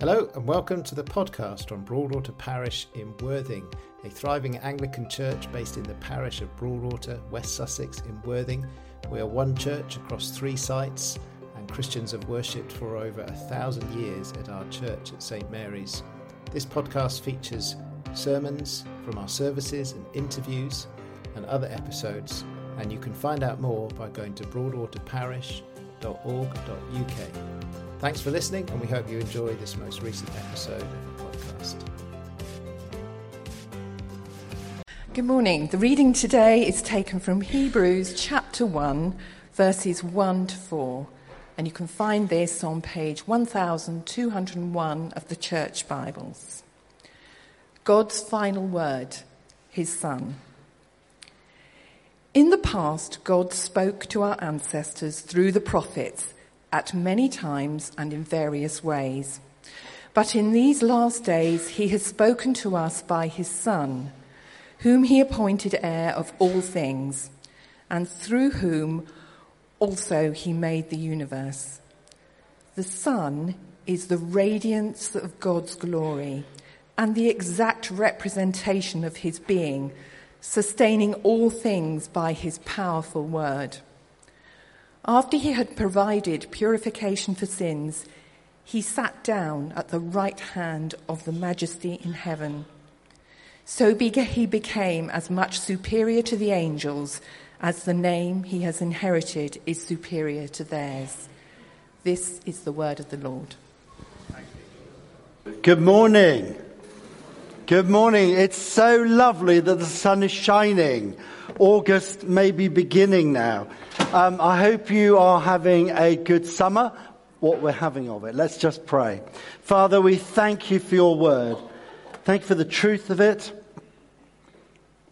Hello and welcome to the podcast on Broadwater Parish in Worthing, a thriving Anglican church based in the parish of Broadwater, West Sussex in Worthing. We are one church across three sites and Christians have worshipped for over a thousand years at our church at St Mary's. This podcast features sermons from our services and interviews and other episodes and you can find out more by going to broadwaterparish.org.uk. Thanks for listening, and we hope you enjoy this most recent episode of the podcast. Good morning. The reading today is taken from Hebrews chapter 1, verses 1 to 4, and you can find this on page 1201 of the Church Bibles. God's final word, His Son. In the past, God spoke to our ancestors through the prophets at many times and in various ways. But in these last days, he has spoken to us by his Son, whom he appointed heir of all things, and through whom also he made the universe. The Son is the radiance of God's glory and the exact representation of his being, sustaining all things by his powerful word. After he had provided purification for sins, he sat down at the right hand of the majesty in heaven. So he became as much superior to the angels as the name he has inherited is superior to theirs. This is the word of the Lord. Good morning. Good morning. It's so lovely that the sun is shining. August may be beginning now. Um, I hope you are having a good summer, what we're having of it. Let's just pray. Father, we thank you for your word. Thank you for the truth of it,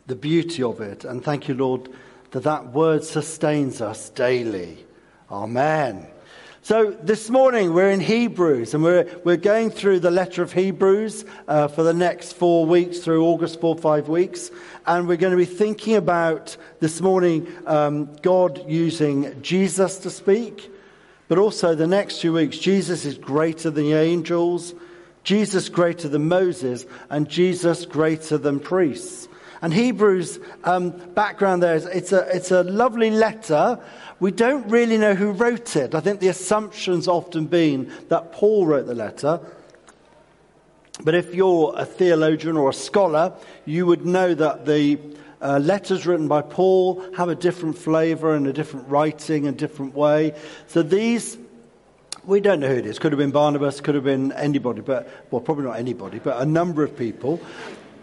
the beauty of it, and thank you, Lord, that that word sustains us daily. Amen. So this morning we're in Hebrews and we're, we're going through the letter of Hebrews uh, for the next four weeks through August, four, five weeks. And we're going to be thinking about this morning um, God using Jesus to speak, but also the next few weeks, Jesus is greater than the angels, Jesus greater than Moses, and Jesus greater than priests. And Hebrews um, background there is it's a, it's a lovely letter we don't really know who wrote it. I think the assumption's often been that Paul wrote the letter. But if you're a theologian or a scholar, you would know that the uh, letters written by Paul have a different flavor and a different writing, and different way. So these, we don't know who it is. Could have been Barnabas, could have been anybody, but, well, probably not anybody, but a number of people.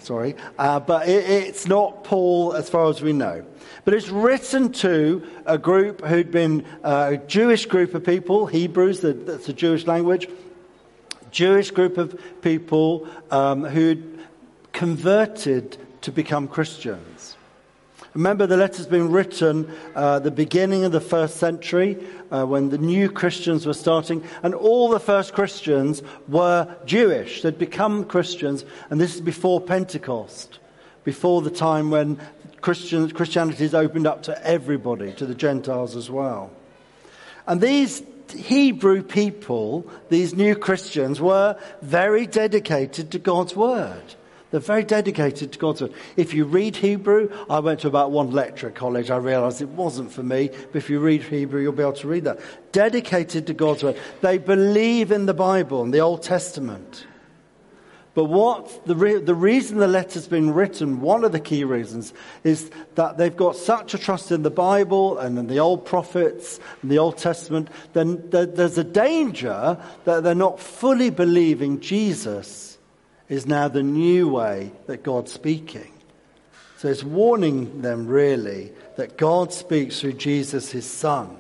Sorry. Uh, but it, it's not Paul as far as we know. But it's written to a group who'd been uh, a Jewish group of people, Hebrews, that's a Jewish language, Jewish group of people um, who'd converted to become Christians. Remember, the letter's been written uh, the beginning of the first century uh, when the new Christians were starting, and all the first Christians were Jewish. They'd become Christians, and this is before Pentecost, before the time when Christian, Christianity is opened up to everybody, to the Gentiles as well. And these Hebrew people, these new Christians, were very dedicated to God's Word. They're very dedicated to God's Word. If you read Hebrew, I went to about one lecture at college, I realized it wasn't for me, but if you read Hebrew, you'll be able to read that. Dedicated to God's Word. They believe in the Bible and the Old Testament. But what the, re- the reason the letter's been written, one of the key reasons, is that they've got such a trust in the Bible and in the old prophets and the Old Testament, then there's a danger that they're not fully believing Jesus is now the new way that God's speaking. So it's warning them really that God speaks through Jesus, his son.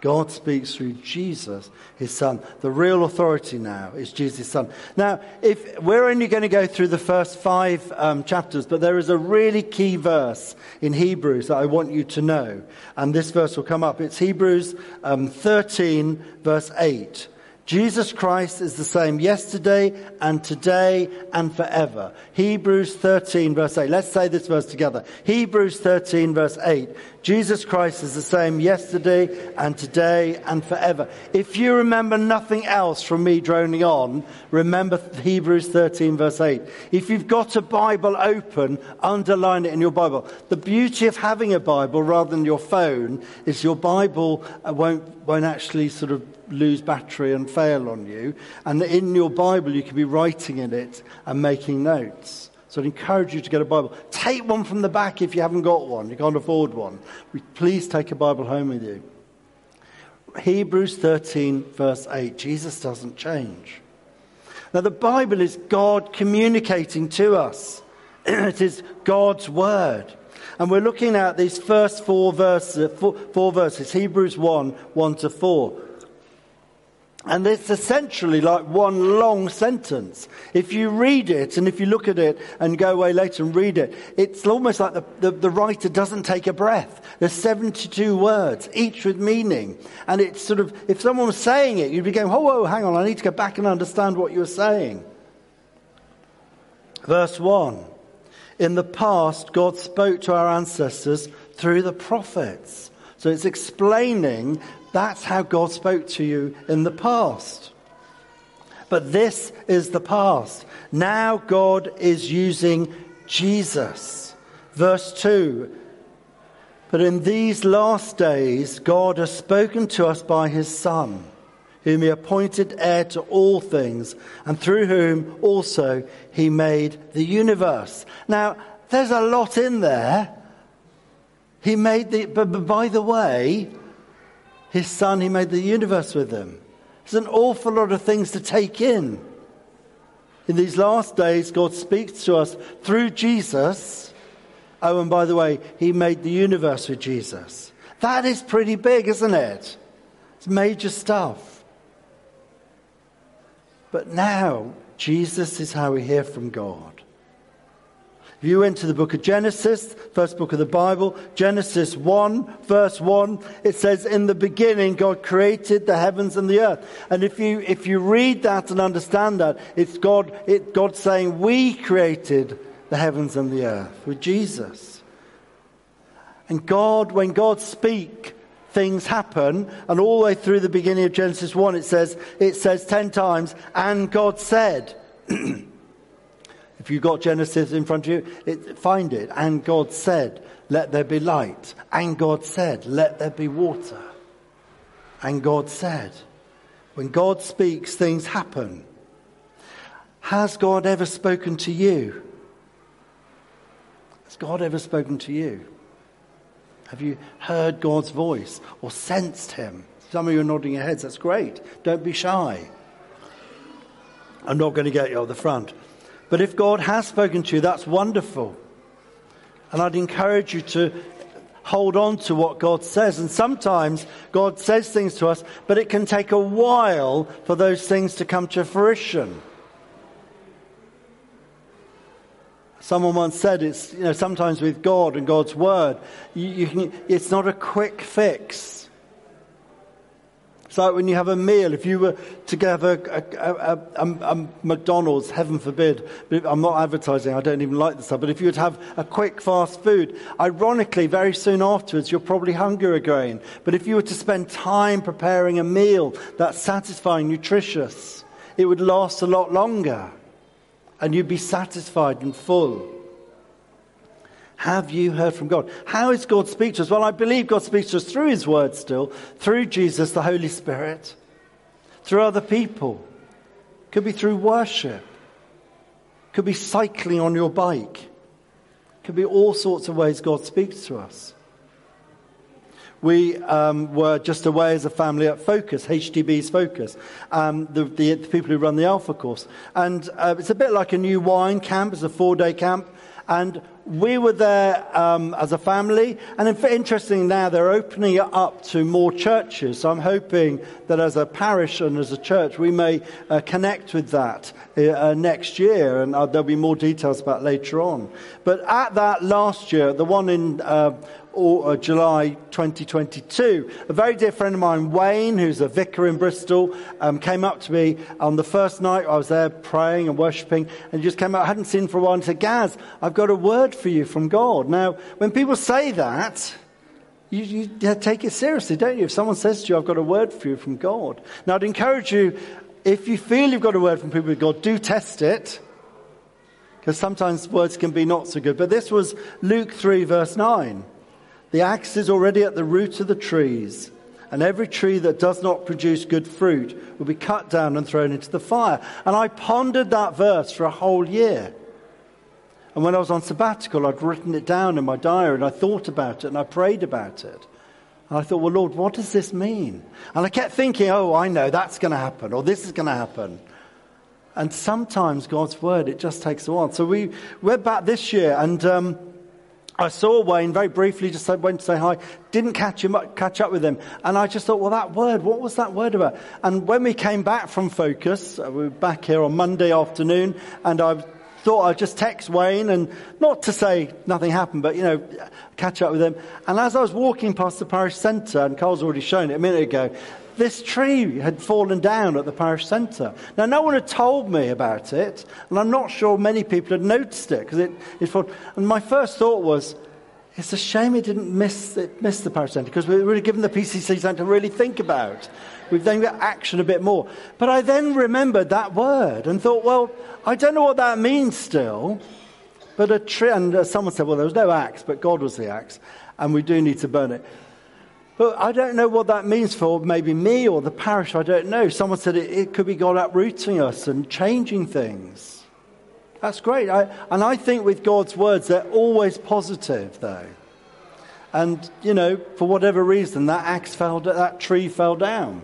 God speaks through Jesus, his son. The real authority now is Jesus' son. Now, if we're only going to go through the first five um, chapters, but there is a really key verse in Hebrews that I want you to know. And this verse will come up. It's Hebrews um, 13, verse 8. Jesus Christ is the same yesterday and today and forever. Hebrews 13 verse 8. Let's say this verse together. Hebrews 13 verse 8. Jesus Christ is the same yesterday and today and forever. If you remember nothing else from me droning on, remember Hebrews 13 verse 8. If you've got a Bible open, underline it in your Bible. The beauty of having a Bible rather than your phone is your Bible uh, won't, won't actually sort of lose battery and fail on you. And in your Bible, you can be writing in it and making notes. So I'd encourage you to get a Bible. Take one from the back if you haven't got one. You can't afford one. Please take a Bible home with you. Hebrews 13, verse 8. Jesus doesn't change. Now, the Bible is God communicating to us, it is God's Word. And we're looking at these first four verses, four, four verses Hebrews 1 1 to 4. And it's essentially like one long sentence. If you read it and if you look at it and go away later and read it, it's almost like the, the, the, writer doesn't take a breath. There's 72 words, each with meaning. And it's sort of, if someone was saying it, you'd be going, whoa, whoa, hang on, I need to go back and understand what you're saying. Verse 1 In the past, God spoke to our ancestors through the prophets. So it's explaining that's how God spoke to you in the past. But this is the past. Now God is using Jesus. Verse 2 But in these last days, God has spoken to us by his Son, whom he appointed heir to all things, and through whom also he made the universe. Now, there's a lot in there. He made the, but by the way, his son, he made the universe with him. There's an awful lot of things to take in. In these last days, God speaks to us through Jesus. Oh, and by the way, he made the universe with Jesus. That is pretty big, isn't it? It's major stuff. But now, Jesus is how we hear from God. If you went to the book of Genesis, first book of the Bible, Genesis 1, verse 1, it says, In the beginning, God created the heavens and the earth. And if you, if you read that and understand that, it's God, it, God saying, We created the heavens and the earth with Jesus. And God, when God speaks, things happen. And all the way through the beginning of Genesis 1, it says, it says 10 times, and God said. If you've got Genesis in front of you, it, find it. And God said, Let there be light. And God said, Let there be water. And God said, When God speaks, things happen. Has God ever spoken to you? Has God ever spoken to you? Have you heard God's voice or sensed Him? Some of you are nodding your heads. That's great. Don't be shy. I'm not going to get you at the front. But if God has spoken to you, that's wonderful. And I'd encourage you to hold on to what God says. And sometimes God says things to us, but it can take a while for those things to come to fruition. Someone once said it's, you know, sometimes with God and God's word, you, you can, it's not a quick fix. It's like when you have a meal, if you were to have a, a, a, a, McDonald's, heaven forbid, I'm not advertising, I don't even like the stuff, but if you would have a quick fast food, ironically, very soon afterwards, you're probably hungry again. But if you were to spend time preparing a meal that's satisfying, nutritious, it would last a lot longer and you'd be satisfied and full. Have you heard from God? How is God speaking to us? Well, I believe God speaks to us through His Word still, through Jesus, the Holy Spirit, through other people. Could be through worship. Could be cycling on your bike. Could be all sorts of ways God speaks to us. We um, were just away as a family at Focus, HTB's Focus, um, the, the, the, people who run the Alpha course. And uh, it's a bit like a new wine camp. It's a four day camp. And we were there um, as a family, and interesting now they're opening it up to more churches. So I'm hoping that as a parish and as a church, we may uh, connect with that uh, next year, and uh, there'll be more details about later on. But at that last year, the one in uh, or, uh, July 2022. A very dear friend of mine, Wayne, who's a vicar in Bristol, um, came up to me on the first night I was there praying and worshipping, and he just came out. I hadn't seen for a while and said, Gaz, I've got a word for you from God. Now, when people say that, you, you take it seriously, don't you? If someone says to you, I've got a word for you from God. Now, I'd encourage you, if you feel you've got a word from people with God, do test it. Because sometimes words can be not so good. But this was Luke 3, verse 9. The axe is already at the root of the trees, and every tree that does not produce good fruit will be cut down and thrown into the fire. And I pondered that verse for a whole year. And when I was on sabbatical, I'd written it down in my diary and I thought about it and I prayed about it. And I thought, well, Lord, what does this mean? And I kept thinking, oh, I know that's going to happen or this is going to happen. And sometimes God's word, it just takes a while. So we went back this year and um, I saw Wayne very briefly, just went to say hi, didn't catch, him up, catch up with him. And I just thought, well, that word, what was that word about? And when we came back from Focus, uh, we were back here on Monday afternoon, and I thought I'd just text Wayne and not to say nothing happened, but, you know, catch up with him. And as I was walking past the parish centre, and Carl's already shown it a minute ago, this tree had fallen down at the parish centre. Now, no one had told me about it, and I'm not sure many people had noticed it because it, it fallen. And my first thought was, it's a shame it didn't miss, it missed the parish centre because we were really given the PCC time to really think about. We've then got action a bit more. But I then remembered that word and thought, well, I don't know what that means still. But a tree, and someone said, well, there was no axe, but God was the axe, and we do need to burn it. But I don't know what that means for maybe me or the parish. I don't know. Someone said it, it could be God uprooting us and changing things. That's great. I, and I think with God's words, they're always positive, though. And, you know, for whatever reason, that axe fell, that tree fell down.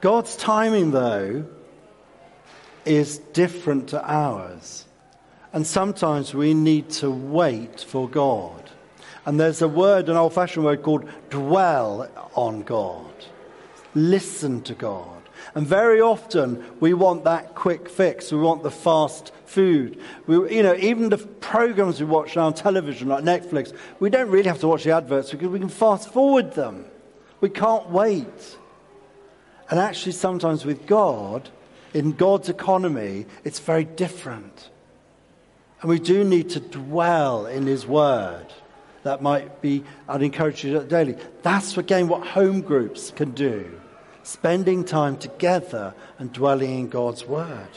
God's timing, though, is different to ours. And sometimes we need to wait for God. And there's a word, an old fashioned word called dwell on God. Listen to God. And very often we want that quick fix. We want the fast food. We, you know, even the programs we watch now on television, like Netflix, we don't really have to watch the adverts because we can fast forward them. We can't wait. And actually, sometimes with God, in God's economy, it's very different. And we do need to dwell in His Word. That might be, I'd encourage you daily. That's again what home groups can do. Spending time together and dwelling in God's Word.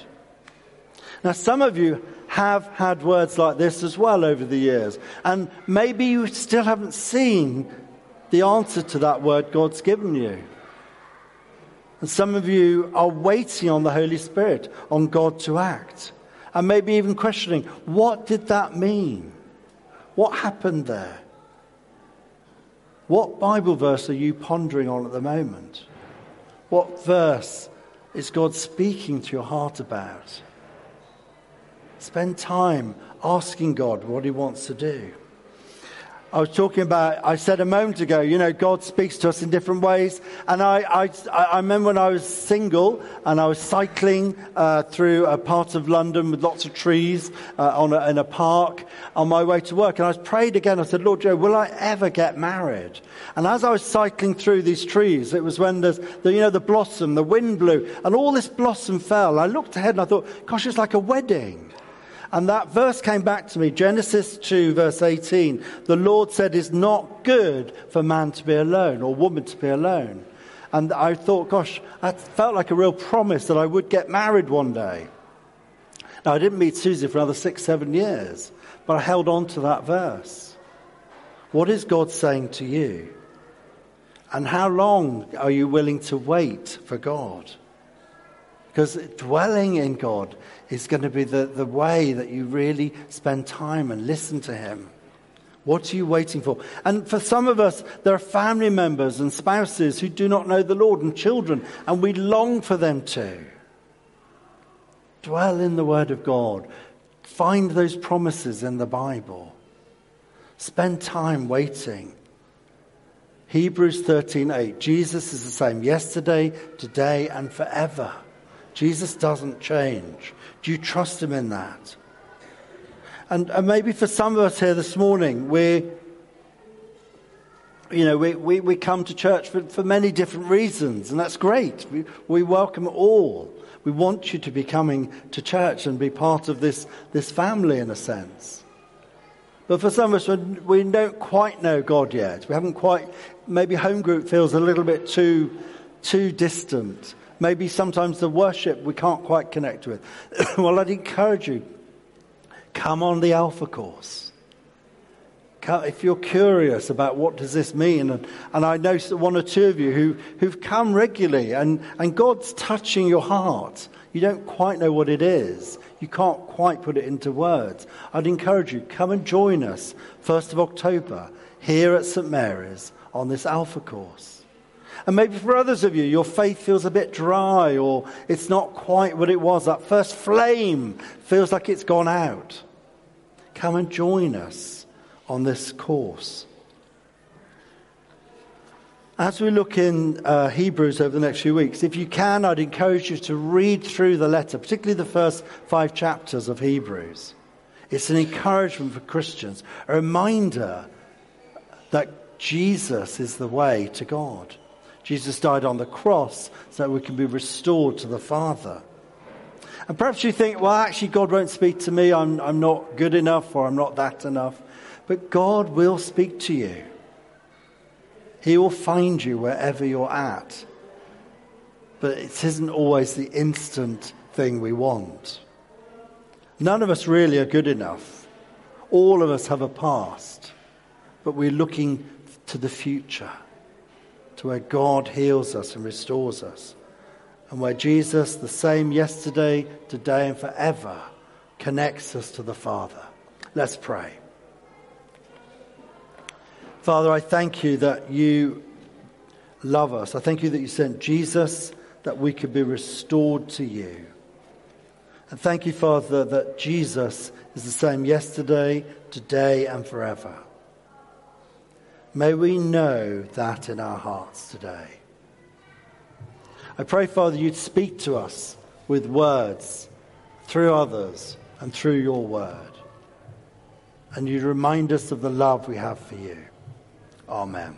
Now, some of you have had words like this as well over the years. And maybe you still haven't seen the answer to that word God's given you. And some of you are waiting on the Holy Spirit, on God to act. And maybe even questioning, what did that mean? What happened there? What Bible verse are you pondering on at the moment? What verse is God speaking to your heart about? Spend time asking God what He wants to do. I was talking about, I said a moment ago, you know, God speaks to us in different ways. And I, I, I remember when I was single and I was cycling uh, through a part of London with lots of trees uh, on a, in a park on my way to work. And I was prayed again. I said, Lord Joe, will I ever get married? And as I was cycling through these trees, it was when there's, the, you know, the blossom, the wind blew, and all this blossom fell. I looked ahead and I thought, gosh, it's like a wedding. And that verse came back to me Genesis 2, verse 18. The Lord said, It's not good for man to be alone or woman to be alone. And I thought, gosh, that felt like a real promise that I would get married one day. Now, I didn't meet Susie for another six, seven years, but I held on to that verse. What is God saying to you? And how long are you willing to wait for God? Because dwelling in God is going to be the, the way that you really spend time and listen to Him. What are you waiting for? And for some of us, there are family members and spouses who do not know the Lord and children, and we long for them to. Dwell in the Word of God. Find those promises in the Bible. Spend time waiting. Hebrews 13:8 Jesus is the same yesterday, today and forever. Jesus doesn't change. Do you trust him in that? And, and maybe for some of us here this morning, we you know, we, we, we come to church for, for many different reasons, and that's great. We, we welcome all. We want you to be coming to church and be part of this, this family in a sense. But for some of us, we don't quite know God yet. We haven't quite, maybe home group feels a little bit too, too distant. Maybe sometimes the worship we can't quite connect with. well, I'd encourage you, come on the Alpha course. If you're curious about what does this mean, and, and I know one or two of you who, who've come regularly and, and God's touching your heart, you don't quite know what it is. You can't quite put it into words. I'd encourage you, come and join us 1st of October here at St. Mary's on this Alpha course. And maybe for others of you, your faith feels a bit dry or it's not quite what it was. That first flame feels like it's gone out. Come and join us on this course. As we look in uh, Hebrews over the next few weeks, if you can, I'd encourage you to read through the letter, particularly the first five chapters of Hebrews. It's an encouragement for Christians, a reminder that Jesus is the way to God. Jesus died on the cross so we can be restored to the Father. And perhaps you think, well, actually, God won't speak to me. I'm, I'm not good enough or I'm not that enough. But God will speak to you. He will find you wherever you're at. But it isn't always the instant thing we want. None of us really are good enough. All of us have a past, but we're looking to the future, to where God heals us and restores us, and where Jesus, the same yesterday, today, and forever, connects us to the Father. Let's pray. Father, I thank you that you love us. I thank you that you sent Jesus that we could be restored to you. And thank you, Father, that Jesus is the same yesterday, today, and forever. May we know that in our hearts today. I pray, Father, you'd speak to us with words, through others, and through your word. And you'd remind us of the love we have for you. Amen.